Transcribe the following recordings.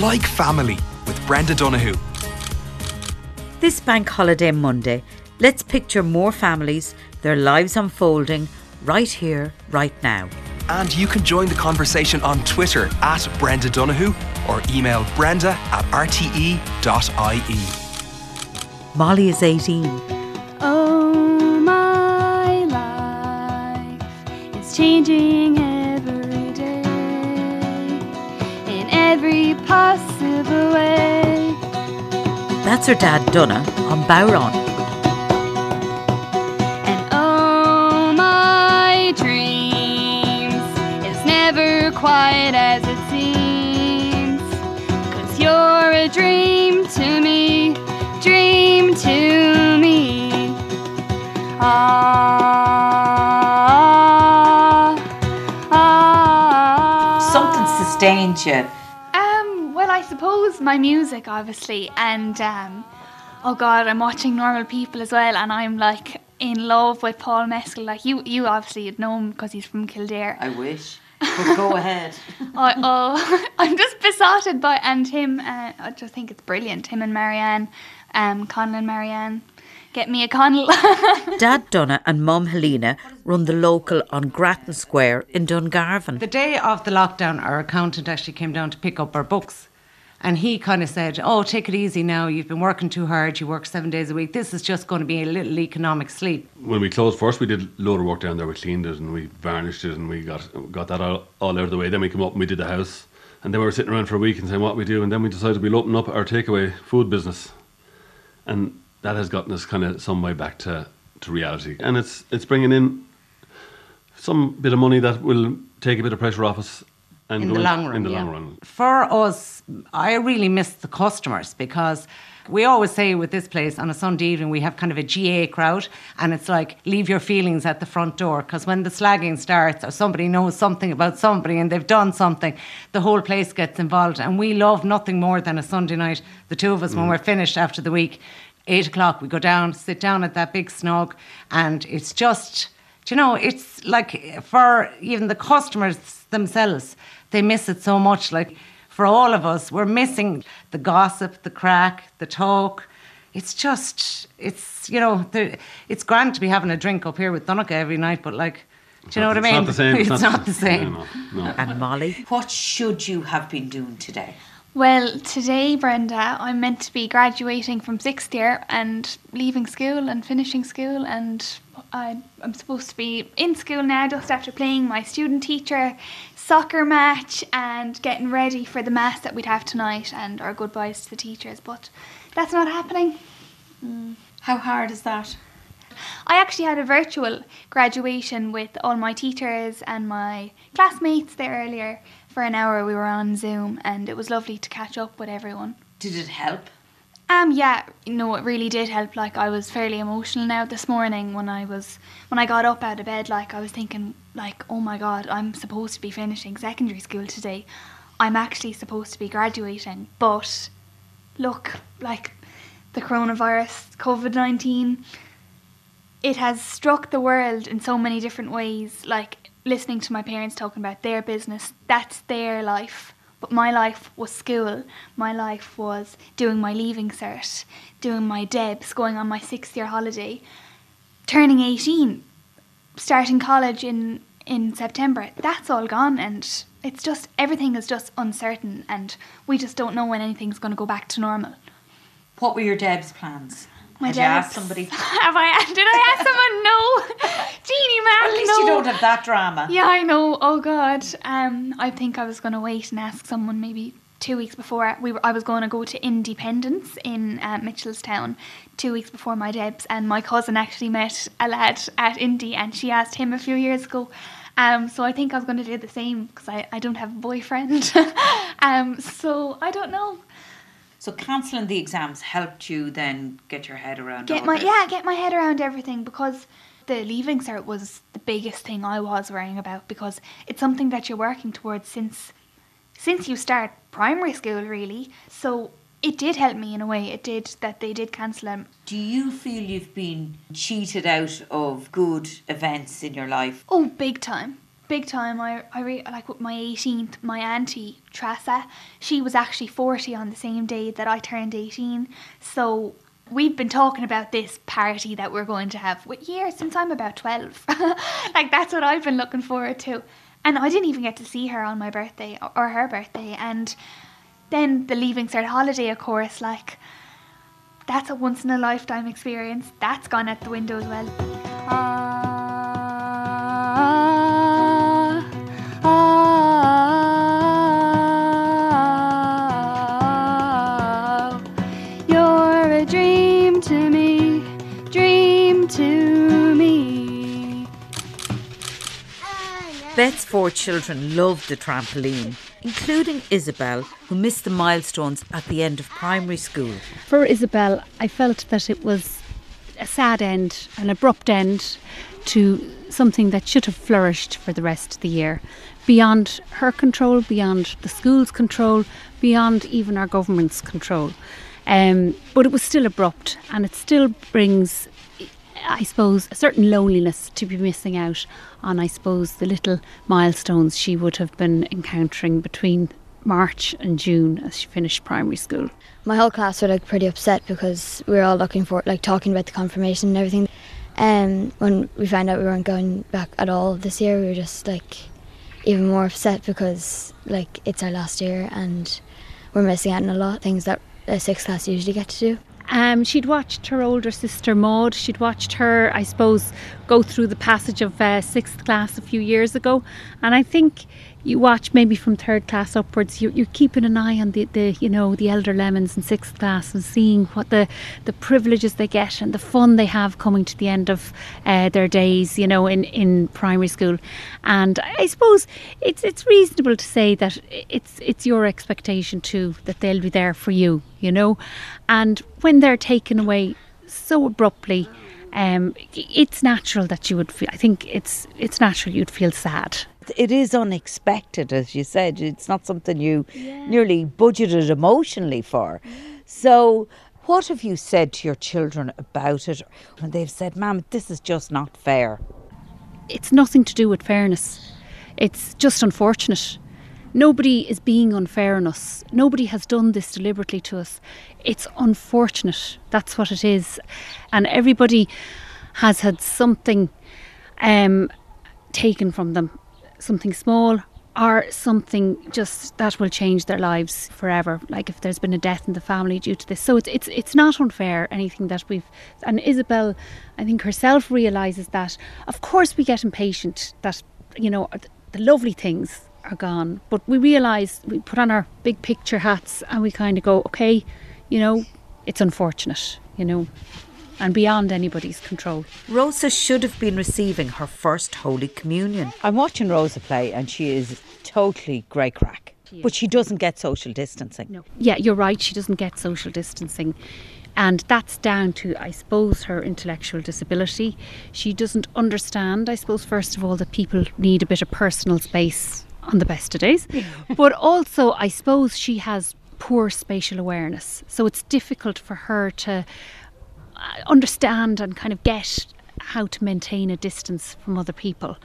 like family with Brenda Donohoe. This bank holiday Monday, let's picture more families, their lives unfolding right here, right now. And you can join the conversation on Twitter at Brenda Donohoe or email brenda at rte.ie. Molly is 18. Oh, my life is changing possible way. That's her dad, Donna, on bodhrán. And oh, my dreams is never quite as it seems. Cause you're a dream to me, dream to me. Ah, ah. Something sustained you. Well, I suppose my music, obviously, and um, oh god, I'm watching Normal People as well, and I'm like in love with Paul Mescal. Like you, you obviously you'd know him because he's from Kildare. I wish. But go ahead. I, oh, I'm just besotted by and him. Uh, I just think it's brilliant. Him and Marianne, um, Connell and Marianne. Get me a Connell. Dad Donna and Mum Helena run the local on Grattan Square in Dungarvan. The day of the lockdown, our accountant actually came down to pick up our books. And he kind of said, Oh, take it easy now. You've been working too hard. You work seven days a week. This is just going to be a little economic sleep. When we closed first, we did a load of work down there. We cleaned it and we varnished it and we got got that all, all out of the way. Then we came up and we did the house. And then we were sitting around for a week and saying what we do. And then we decided we'll open up our takeaway food business. And that has gotten us kind of some way back to, to reality. And it's it's bringing in some bit of money that will take a bit of pressure off us. And in go the long run. In the yeah. long run. For us, I really miss the customers because we always say with this place on a Sunday evening we have kind of a GAA crowd and it's like leave your feelings at the front door because when the slagging starts or somebody knows something about somebody and they've done something, the whole place gets involved and we love nothing more than a Sunday night. The two of us when mm. we're finished after the week, eight o'clock we go down, sit down at that big snog and it's just. Do you know, it's like eh, for even the customers themselves, they miss it so much. Like for all of us, we're missing the gossip, the crack, the talk. It's just, it's, you know, the, it's grand to be having a drink up here with Donica every night, but like, do you know what I mean? It's not the same. It's, not, the same. No, no, no. And Molly. What should you have been doing today? well, today, Brenda, I'm meant to be graduating from sixth year and leaving school and finishing school, and I, I'm supposed to be in school now just after playing my student teacher soccer match and getting ready for the mass that we'd have tonight and our goodbyes to the teachers. But that's not happening. Mm. How hard is that? I actually had a virtual graduation with all my teachers and my classmates there earlier. For an hour, we were on Zoom, and it was lovely to catch up with everyone. Did it help? Um, yeah, no, it really did help. Like, I was fairly emotional now this morning when I was when I got up out of bed. Like, I was thinking, like, oh my god, I'm supposed to be finishing secondary school today. I'm actually supposed to be graduating, but look, like, the coronavirus, COVID nineteen, it has struck the world in so many different ways. Like listening to my parents talking about their business, that's their life. But my life was school. My life was doing my leaving cert, doing my DEBs, going on my sixth year holiday, turning 18, starting college in, in September. That's all gone and it's just, everything is just uncertain and we just don't know when anything's going to go back to normal. What were your Deb's plans? My Had you Debs- somebody? Have I? Did I ask someone? No. Jeannie, man. At least no. you don't have that drama. Yeah, I know. Oh God. Um, I think I was gonna wait and ask someone maybe two weeks before we were. I was going to go to Indiependence in uh, Mitchelstown two weeks before my debs, and my cousin actually met a lad at Indy, and she asked him a few years ago. Um, so I think I was going to do the same because I, I don't have a boyfriend. um, so I don't know. So cancelling the exams helped you then get your head around Get my this. yeah, get my head around everything because the leaving cert was the biggest thing I was worrying about because it's something that you're working towards since since you start primary school really. So it did help me in a way. It did that they did cancel them. Do you feel you've been cheated out of good events in your life? Oh, big time. Big time. I, I re- like my 18th, my auntie Tressa, she was actually 40 on the same day that I turned 18. So we've been talking about this party that we're going to have with years since I'm about 12. like that's what I've been looking forward to. And I didn't even get to see her on my birthday or her birthday. And then the Leaving Cert holiday, of course, like that's a once in a lifetime experience. That's gone out the window as well. Ah, four children loved the trampoline, including Isabel, who missed the milestones at the end of primary school. For Isabel, I felt that it was a sad end, an abrupt end to something that should have flourished for the rest of the year. Beyond her control, beyond the school's control, beyond even our government's control. Um, but it was still abrupt and it still brings, I suppose, a certain loneliness to be missing out on, I suppose, the little milestones she would have been encountering between March and June as she finished primary school. my whole class were like pretty upset because we were all looking for like talking about the confirmation and everything. Um, when we found out we weren't going back at all this year, we were just like even more upset because like it's our last year and we're missing out on a lot of things that a sixth class usually get to do. Um, she'd watched her older sister Maud. She'd watched her, I suppose, go through the passage of uh, sixth class a few years ago, and I think you watch maybe from third class upwards. You, you're keeping an eye on the, the, you know, the elder lemons in sixth class and seeing what the the privileges they get and the fun they have coming to the end of uh, their days, you know, in, in primary school. And I suppose it's it's reasonable to say that it's it's your expectation too that they'll be there for you, you know, and when they're taken away so abruptly. Um, it's natural that you would feel. I think it's it's natural you'd feel sad. It is unexpected, as you said. It's not something you nearly budgeted emotionally for. So, what have you said to your children about it when they've said, Ma'am, this is just not fair? it's nothing to do with fairness. It's just unfortunate. Nobody is being unfair on us. Nobody has done this deliberately to us. It's unfortunate. That's what it is. And everybody has had something um, taken from them, something small or something just that will change their lives forever. Like if there's been a death in the family due to this, so it's it's it's not unfair. Anything that we've and Isabel, I think herself realizes that. Of course, we get impatient that you know the, lovely things are gone, but we realize we put on our big picture hats and we kind of go, okay, you know, it's unfortunate, you know, and beyond anybody's control. Rosa should have been receiving her first Holy Communion. I'm watching Rosa play and she is totally grey crack. But she doesn't get social distancing. No. Yeah, you're right. She doesn't get social distancing. And that's down to, I suppose, her intellectual disability. She doesn't understand, I suppose, first of all, that people need a bit of personal space on the best of days. but also, I suppose, she has poor spatial awareness. So it's difficult for her to understand and kind of get how to maintain a distance from other people.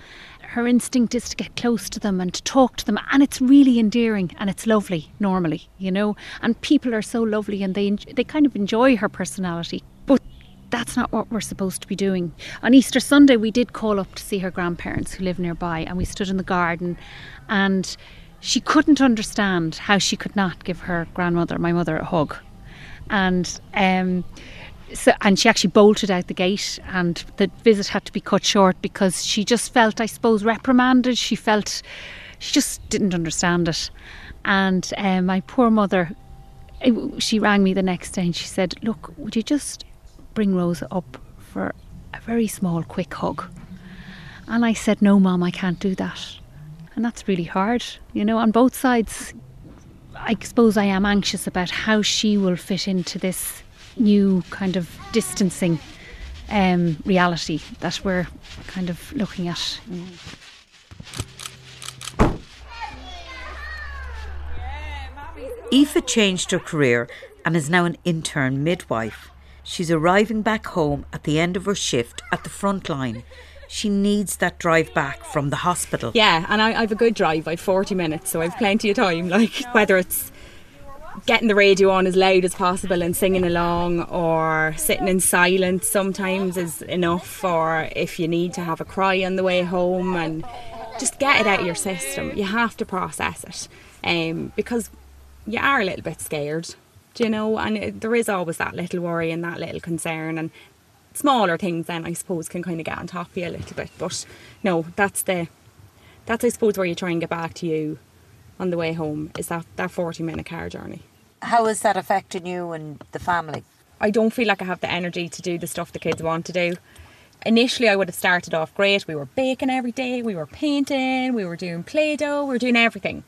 Her instinct is to get close to them and to talk to them, and it's really endearing and it's lovely normally, you know. And people are so lovely and they they kind of enjoy her personality, but that's not what we're supposed to be doing. On Easter Sunday, we did call up to see her grandparents who live nearby, and we stood in the garden, and she couldn't understand how she could not give her grandmother, my mother, a hug, and. Um, so, and she actually bolted out the gate, and the visit had to be cut short because she just felt, I suppose, reprimanded. She felt she just didn't understand it, and um, my poor mother, eh, she rang me the next day and she said, "Look, would you just bring Rosa up for a very small, quick hug?" And I said, "No, Mom, I can't do that," and that's really hard, you know, on both sides. I suppose I am anxious about how she will fit into this new kind of distancing um, reality that we're kind of looking at. Aoife changed her career and is now an intern midwife. She's arriving back home at the end of her shift at the front line. she needs that drive back from the hospital. Yeah, and I, I have a good drive. I've 40 minutes, so I've plenty of time. Like, whether it's getting the radio on as loud as possible and singing along, or sitting in silence sometimes is enough, or if you need to have a cry on the way home and just get it out of your system. You have to process it um, because you are a little bit scared, do you know? And it, there is always that little worry and that little concern, and smaller things then I suppose can kind of get on top of you a little bit. But no, that's the that's I suppose where you try and get back to you on the way home is that that forty minute car journey. How is that affecting you and the family? I don't feel like I have the energy to do the stuff the kids want to do. Initially, I would have started off great. We were baking every day, we were painting, we were doing Play Doh, we were doing everything.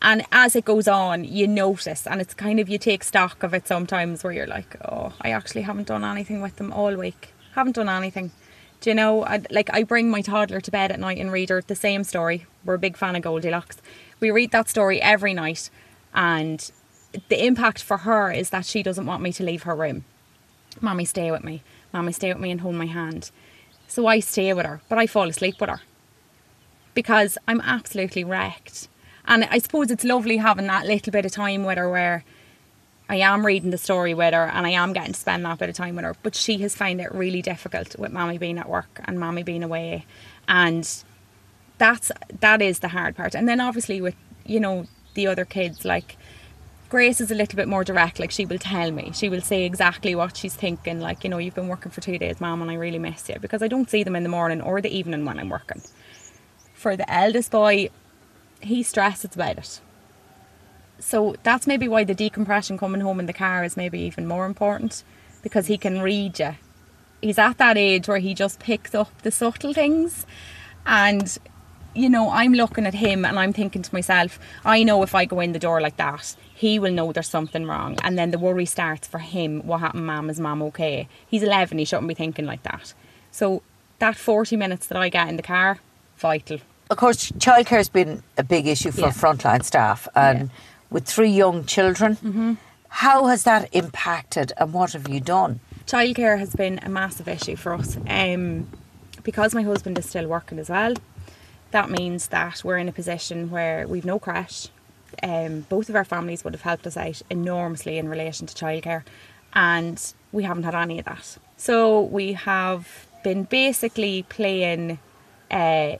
And as it goes on, you notice, and it's kind of you take stock of it sometimes where you're like, oh, I actually haven't done anything with them all week. Haven't done anything. Do you know, I, like I bring my toddler to bed at night and read her the same story. We're a big fan of Goldilocks. We read that story every night, and the impact for her is that she doesn't want me to leave her room. Mommy, stay with me. Mommy, stay with me and hold my hand. So I stay with her, but I fall asleep with her because I'm absolutely wrecked. And I suppose it's lovely having that little bit of time with her where I am reading the story with her and I am getting to spend that bit of time with her. But she has found it really difficult with mommy being at work and mommy being away. And that's that is the hard part. And then obviously with, you know, the other kids, like Grace is a little bit more direct, like she will tell me. She will say exactly what she's thinking, like, you know, you've been working for two days, mom, and I really miss you because I don't see them in the morning or the evening when I'm working. For the eldest boy, he stresses about it. So that's maybe why the decompression coming home in the car is maybe even more important because he can read you. He's at that age where he just picks up the subtle things and you know, I'm looking at him and I'm thinking to myself, I know if I go in the door like that, he will know there's something wrong. And then the worry starts for him what happened, mum? Is mum okay? He's 11, he shouldn't be thinking like that. So that 40 minutes that I get in the car, vital. Of course, childcare has been a big issue for Yeah. frontline staff, and Yeah. With three young children, Mm-hmm. how has that impacted, and what have you done? Childcare has been a massive issue for us. Um, because my husband is still working as well, that means that we're in a position where we've no crash. Um, both of our families would have helped us out enormously in relation to childcare, and we haven't had any of that. So we have been basically playing, uh,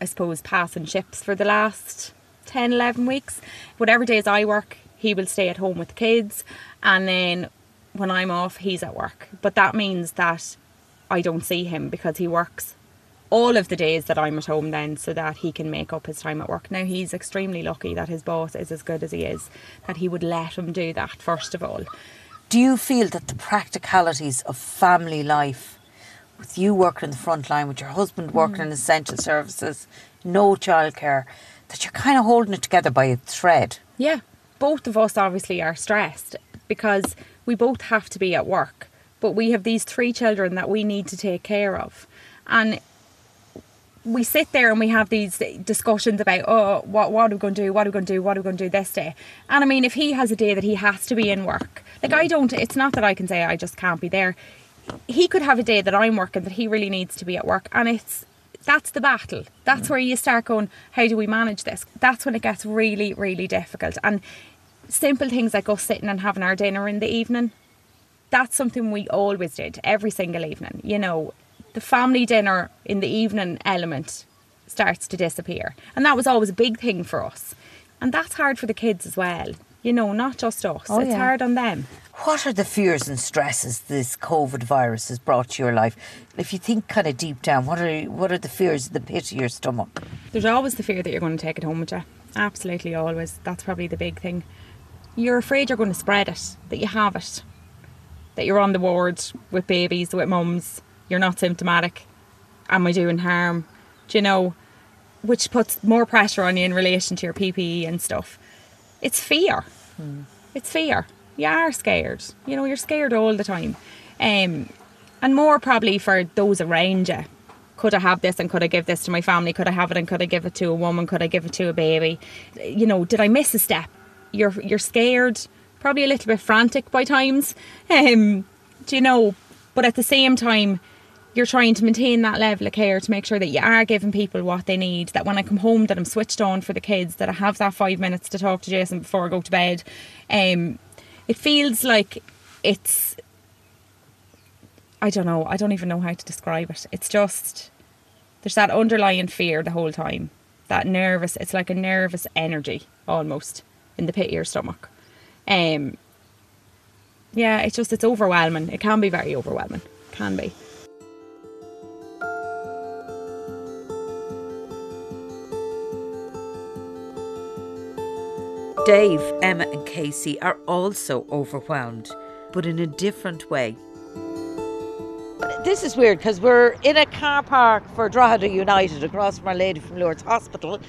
I suppose, passing ships for the last 10, 11 weeks. Whatever days I work, he will stay at home with the kids, and then when I'm off, he's at work. But that means that I don't see him because he works all of the days that I'm at home then so that he can make up his time at work. Now he's extremely lucky that his boss is as good as he is, that he would let him do that first of all. Do you feel that the practicalities of family life, with you working in the front line, with your husband working mm. in essential services, no childcare, that you're kind of holding it together by a thread? Yeah, both of us obviously are stressed because we both have to be at work, but we have these three children that we need to take care of. And we sit there and we have these discussions about oh what what are we going to do what are we going to do what are we going to do this day and i mean if he has a day that he has to be in work like i don't it's not that i can say i just can't be there he could have a day that i'm working that he really needs to be at work and it's that's the battle that's where you start going how do we manage this that's when it gets really really difficult and simple things like us sitting and having our dinner in the evening that's something we always did every single evening. You know, the family dinner in the evening element starts to disappear. And that was always a big thing for us. And that's hard for the kids as well. You know, not just us. Oh, it's yeah. hard on them. What are the fears and stresses this COVID virus has brought to your life? If you think kind of deep down, what are what are the fears in the pit of your stomach? There's always the fear that you're going to take it home with you. Absolutely always. That's probably the big thing. You're afraid you're going to spread it, that you have it, that you're on the ward with babies, with mums, you're not symptomatic. Am I doing harm? Do you know? Which puts more pressure on you in relation to your PPE and stuff. It's fear. Hmm. It's fear. You are scared. You know, you're scared all the time. Um, and more probably for those around you. Could I have this and could I give this to my family? Could I have it and could I give it to a woman? Could I give it to a baby? You know, did I miss a step? You're you're scared, probably a little bit frantic by times. Um, do you know? But at the same time, you're trying to maintain that level of care to make sure that you are giving people what they need. That when I come home, that I'm switched on for the kids. That I have that five minutes to talk to Jason before I go to bed. Um, it feels like it's. I don't know. I don't even know how to describe it. It's just there's that underlying fear the whole time. That nervous. It's like a nervous energy almost in the pit of your stomach. Um. Yeah, it's just it's overwhelming. It can be very overwhelming. Can be. Dave, Emma, and Casey are also overwhelmed, but in a different way. This is weird because we're in a car park for Drogheda United across from Our Lady from Lourdes Hospital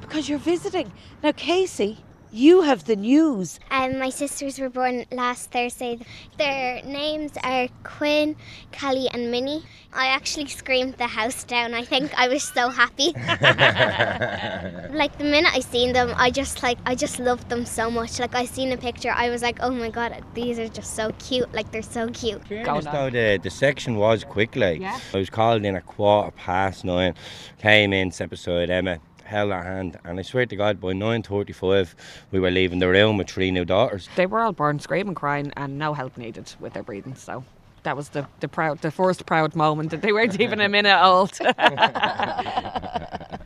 because you're visiting. Now, Casey, you have the news. Um, my sisters were born last Thursday. Their names are Quinn, Callie, and Minnie. I actually screamed the house down. I think I was so happy. like the minute I seen them, I just like I just loved them so much. Like I seen a picture, I was like, oh my god, these are just so cute. Like they're so cute. Fairness though, the, the section was quick. Like Yeah. I was called in a quarter past nine, came in, step beside Emma, held our hand, and I swear to God, by nine thirty-five, we were leaving the room with three new daughters. They were all born screaming, crying, and no help needed with their breathing. So that was the, the proud, the first proud moment that they weren't even a minute old.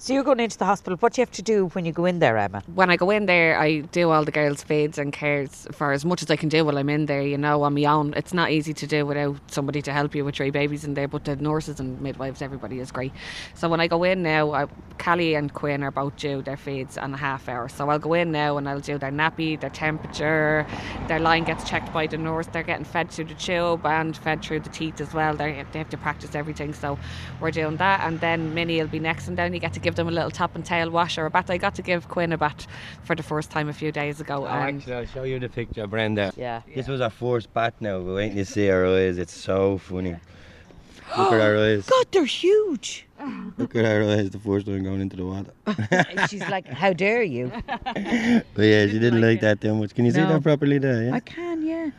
So you're going into the hospital. What do you have to do when you go in there, Emma? when I go in there, I do all the girls' feeds and cares for as much as I can do while I'm in there. You know, on my own, it's not easy to do without somebody to help you with three babies in there. But the nurses and midwives, everybody is great. So when I go in now, I, Callie and Quinn are both due their feeds in a half hour. So I'll go in now and I'll do their nappy, their temperature, their line gets checked by the nurse. They're getting fed through the tube and fed through the teeth as well. They're, they have to practice everything. So we're doing that, and then Minnie will be next, and then you get to give them a little top and tail wash or a bath. I got to give Quinn a bath for the first time a few days ago. Oh, and actually, I'll show you the picture, Brenda. Yeah. This was our first bat now. We're waiting to see her eyes. It's so funny. Look at her eyes. God, they're huge. Look at her eyes the first time going into the water. She's like, how dare you? But yeah, she didn't like that too much. Can you see that properly there? Yeah? I can, yeah.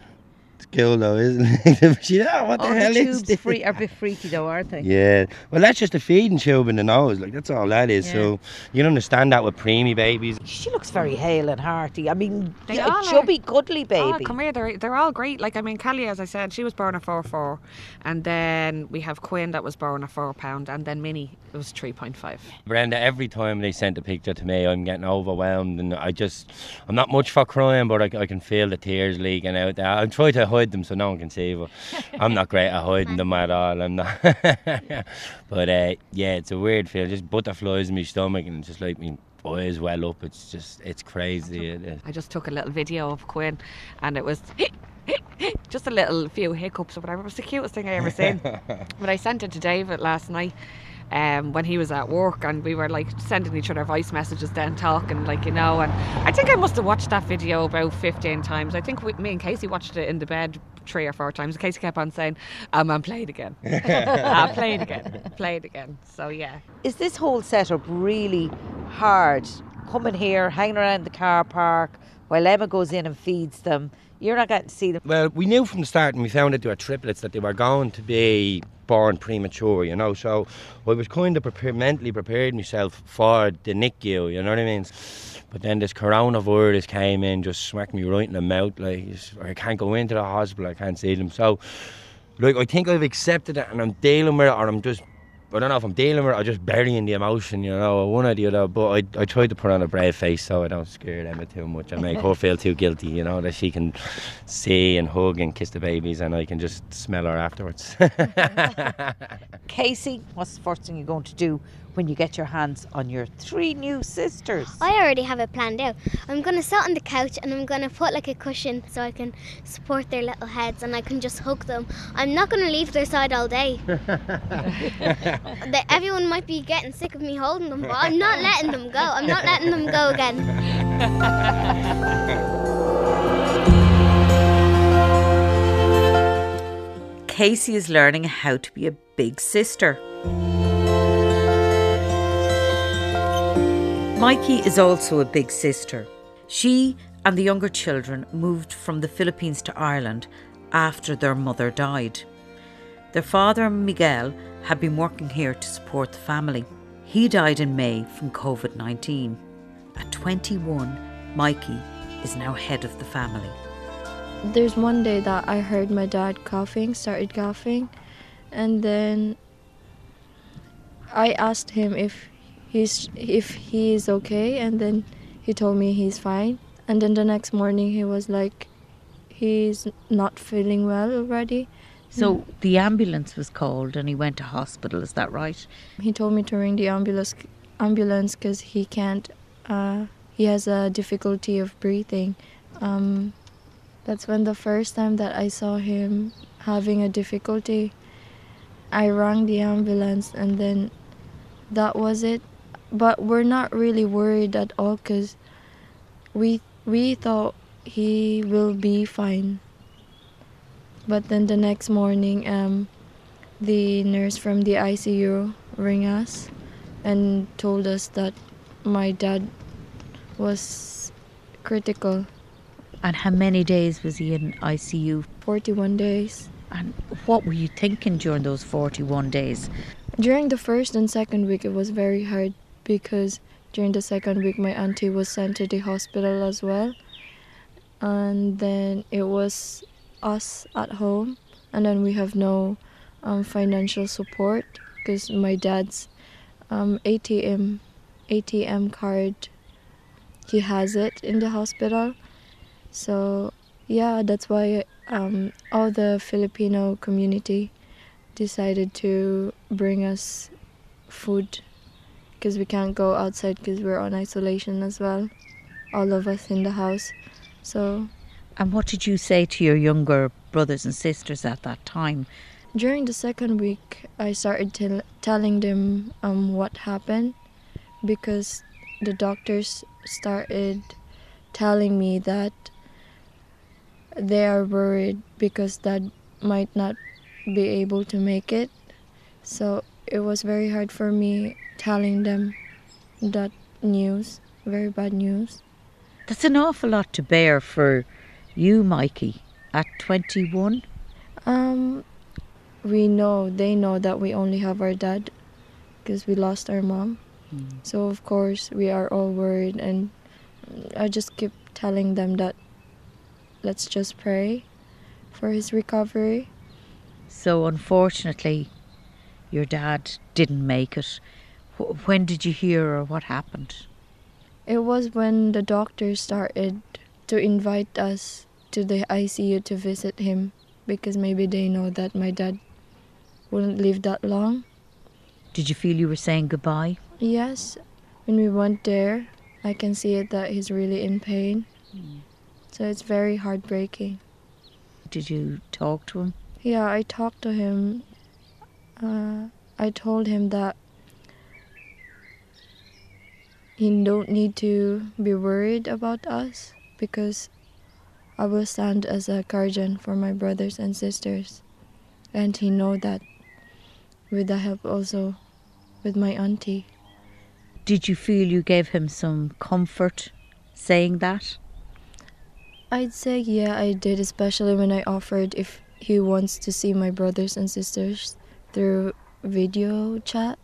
It's cool though, isn't it? she, oh, what the oh, hell the is tubes this? free, are a bit freaky though, aren't they? Yeah, well, that's just a feeding tube in the nose. Like that's all that is. So you can understand that with preemie babies. She looks very hale and hearty. I mean, They yeah, all a are. chubby, cuddly Oh, baby. come here, they're, they're all great. Like, I mean, Callie, as I said, she was born at 4 4. And then we have Quinn that was born at 4 pound. And then Minnie, it was 3.5. Brenda, every time they sent a picture to me, I'm getting overwhelmed, and I just, I'm not much for crying, but I, I can feel the tears leaking out there. I try to hide them so no one can see, but I'm not great at hiding them at all. I'm not. but uh, yeah, it's a weird feel, just butterflies in my stomach, and just like me eyes well up. It's just, it's crazy. It is. I just took a little video of Quinn, and it was just a little few hiccups or whatever. It was the cutest thing I ever seen. but I sent it to David last night. Um, when he was at work and we were like sending each other voice messages then talking like you know and I think I must have watched that video about 15 times. I think we, me and Casey watched it in the bed three or four times. Casey kept on saying oh man play it again. Ah, play it again. Play it again. So yeah. Is this whole setup really hard? Coming here, hanging around the car park while Emma goes in and feeds them. You're not getting to see them. Well, we knew from the start, and we found that they were triplets, that they were going to be born premature, you know. So I was kind of prepared, mentally prepared myself for the NICU, you know what I mean? But then this coronavirus came in, just smacked me right in the mouth. Like, I can't go into the hospital, I can't see them. So, like, I think I've accepted it and I'm dealing with it, or I'm just. I don't know if I'm dealing with it or just burying the emotion, you know, one or the other. But I, I try to put on a brave face so I don't scare Emma too much and make her feel too guilty, you know, that she can see and hug and kiss the babies and I can just smell her afterwards. Casey, what's the first thing you're going to do when you get your hands on your three new sisters? I already have it planned out. I'm gonna sit on the couch and I'm gonna put like a cushion so I can support their little heads and I can just hug them. I'm not gonna leave their side all day. That everyone might be getting sick of me holding them, but I'm not letting them go. I'm not letting them go again. Casey is learning how to be a big sister. Mikey is also a big sister. She and the younger children moved from the Philippines to Ireland after their mother died. Their father, Miguel, had been working here to support the family. He died in May from COVID 19. At 21, Mikey is now head of the family. There's one day that I heard my dad coughing, started coughing, and then I asked him if he's if he is okay, and then he told me he's fine. And then the next morning he was like, he's not feeling well already. So the ambulance was called and he went to hospital, is that right? He told me to ring the ambulance ambulance because he can't. Uh, he has a difficulty of breathing. Um, that's when the first time that I saw him having a difficulty. I rang the ambulance and then that was it. But we're not really worried at all because we we thought he will be fine. But then the next morning, um, the nurse from the ICU rang us and told us that my dad was critical. And how many days was he in ICU? 41 days. And what were you thinking during those 41 days? During the first and second week, it was very hard because during the second week, my auntie was sent to the hospital as well. And then it was us at home, and then we have no um, financial support because my dad's um, ATM ATM card he has it in the hospital. So yeah, that's why um, all the Filipino community decided to bring us food because we can't go outside because we're on isolation as well, all of us in the house. So. And what did you say to your younger brothers and sisters at that time? During the second week, I started tell telling them um, what happened because the doctors started telling me that they are worried because dad might not be able to make it. So it was very hard for me telling them that news, very bad news. That's an awful lot to bear for you, Mikey, at 21. Um, we know, they know that we only have our dad because we lost our mom. Mm. So, of course, we are all worried, and I just keep telling them that let's just pray for his recovery. So, unfortunately, your dad didn't make it. When did you hear or what happened? It was when the doctors started to invite us to the ICU to visit him because maybe they know that my dad wouldn't live that long. Did you feel you were saying goodbye? Yes. When we went there, I can see it that he's really in pain. Mm. So it's very heartbreaking. Did you talk to him? Yeah, I talked to him. Uh, I told him that he don't need to be worried about us because I will stand as a guardian for my brothers and sisters. And he know that with the help also with my auntie. Did you feel you gave him some comfort saying that? I'd say yeah, I did, especially when I offered if he wants to see my brothers and sisters through video chat.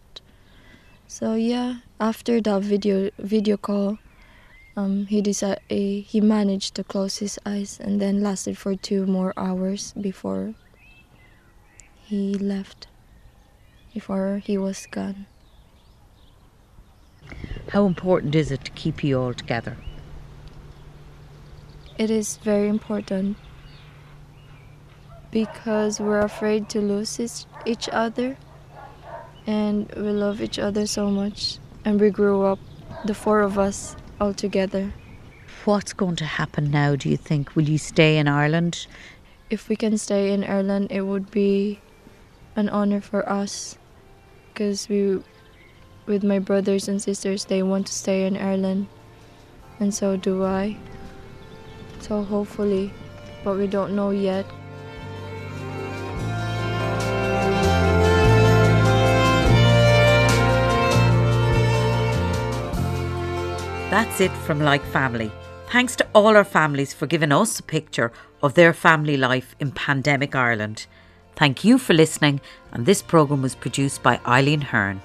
So yeah, after that video video call, um, he decided uh, he managed to close his eyes and then lasted for two more hours before he left, before he was gone. How important is it to keep you all together? It is very important because we're afraid to lose each other and we love each other so much and we grew up the four of us all together. What's going to happen now do you think? Will you stay in ireland? If we can stay in ireland it would be an honor for us because we with my brothers and sisters they want to stay in ireland and so do i. So hopefully but we don't know yet That's it from Like Family. Thanks to all our families for giving us a picture of their family life in pandemic Ireland. Thank you for listening, and this programme was produced by Eileen Hearn.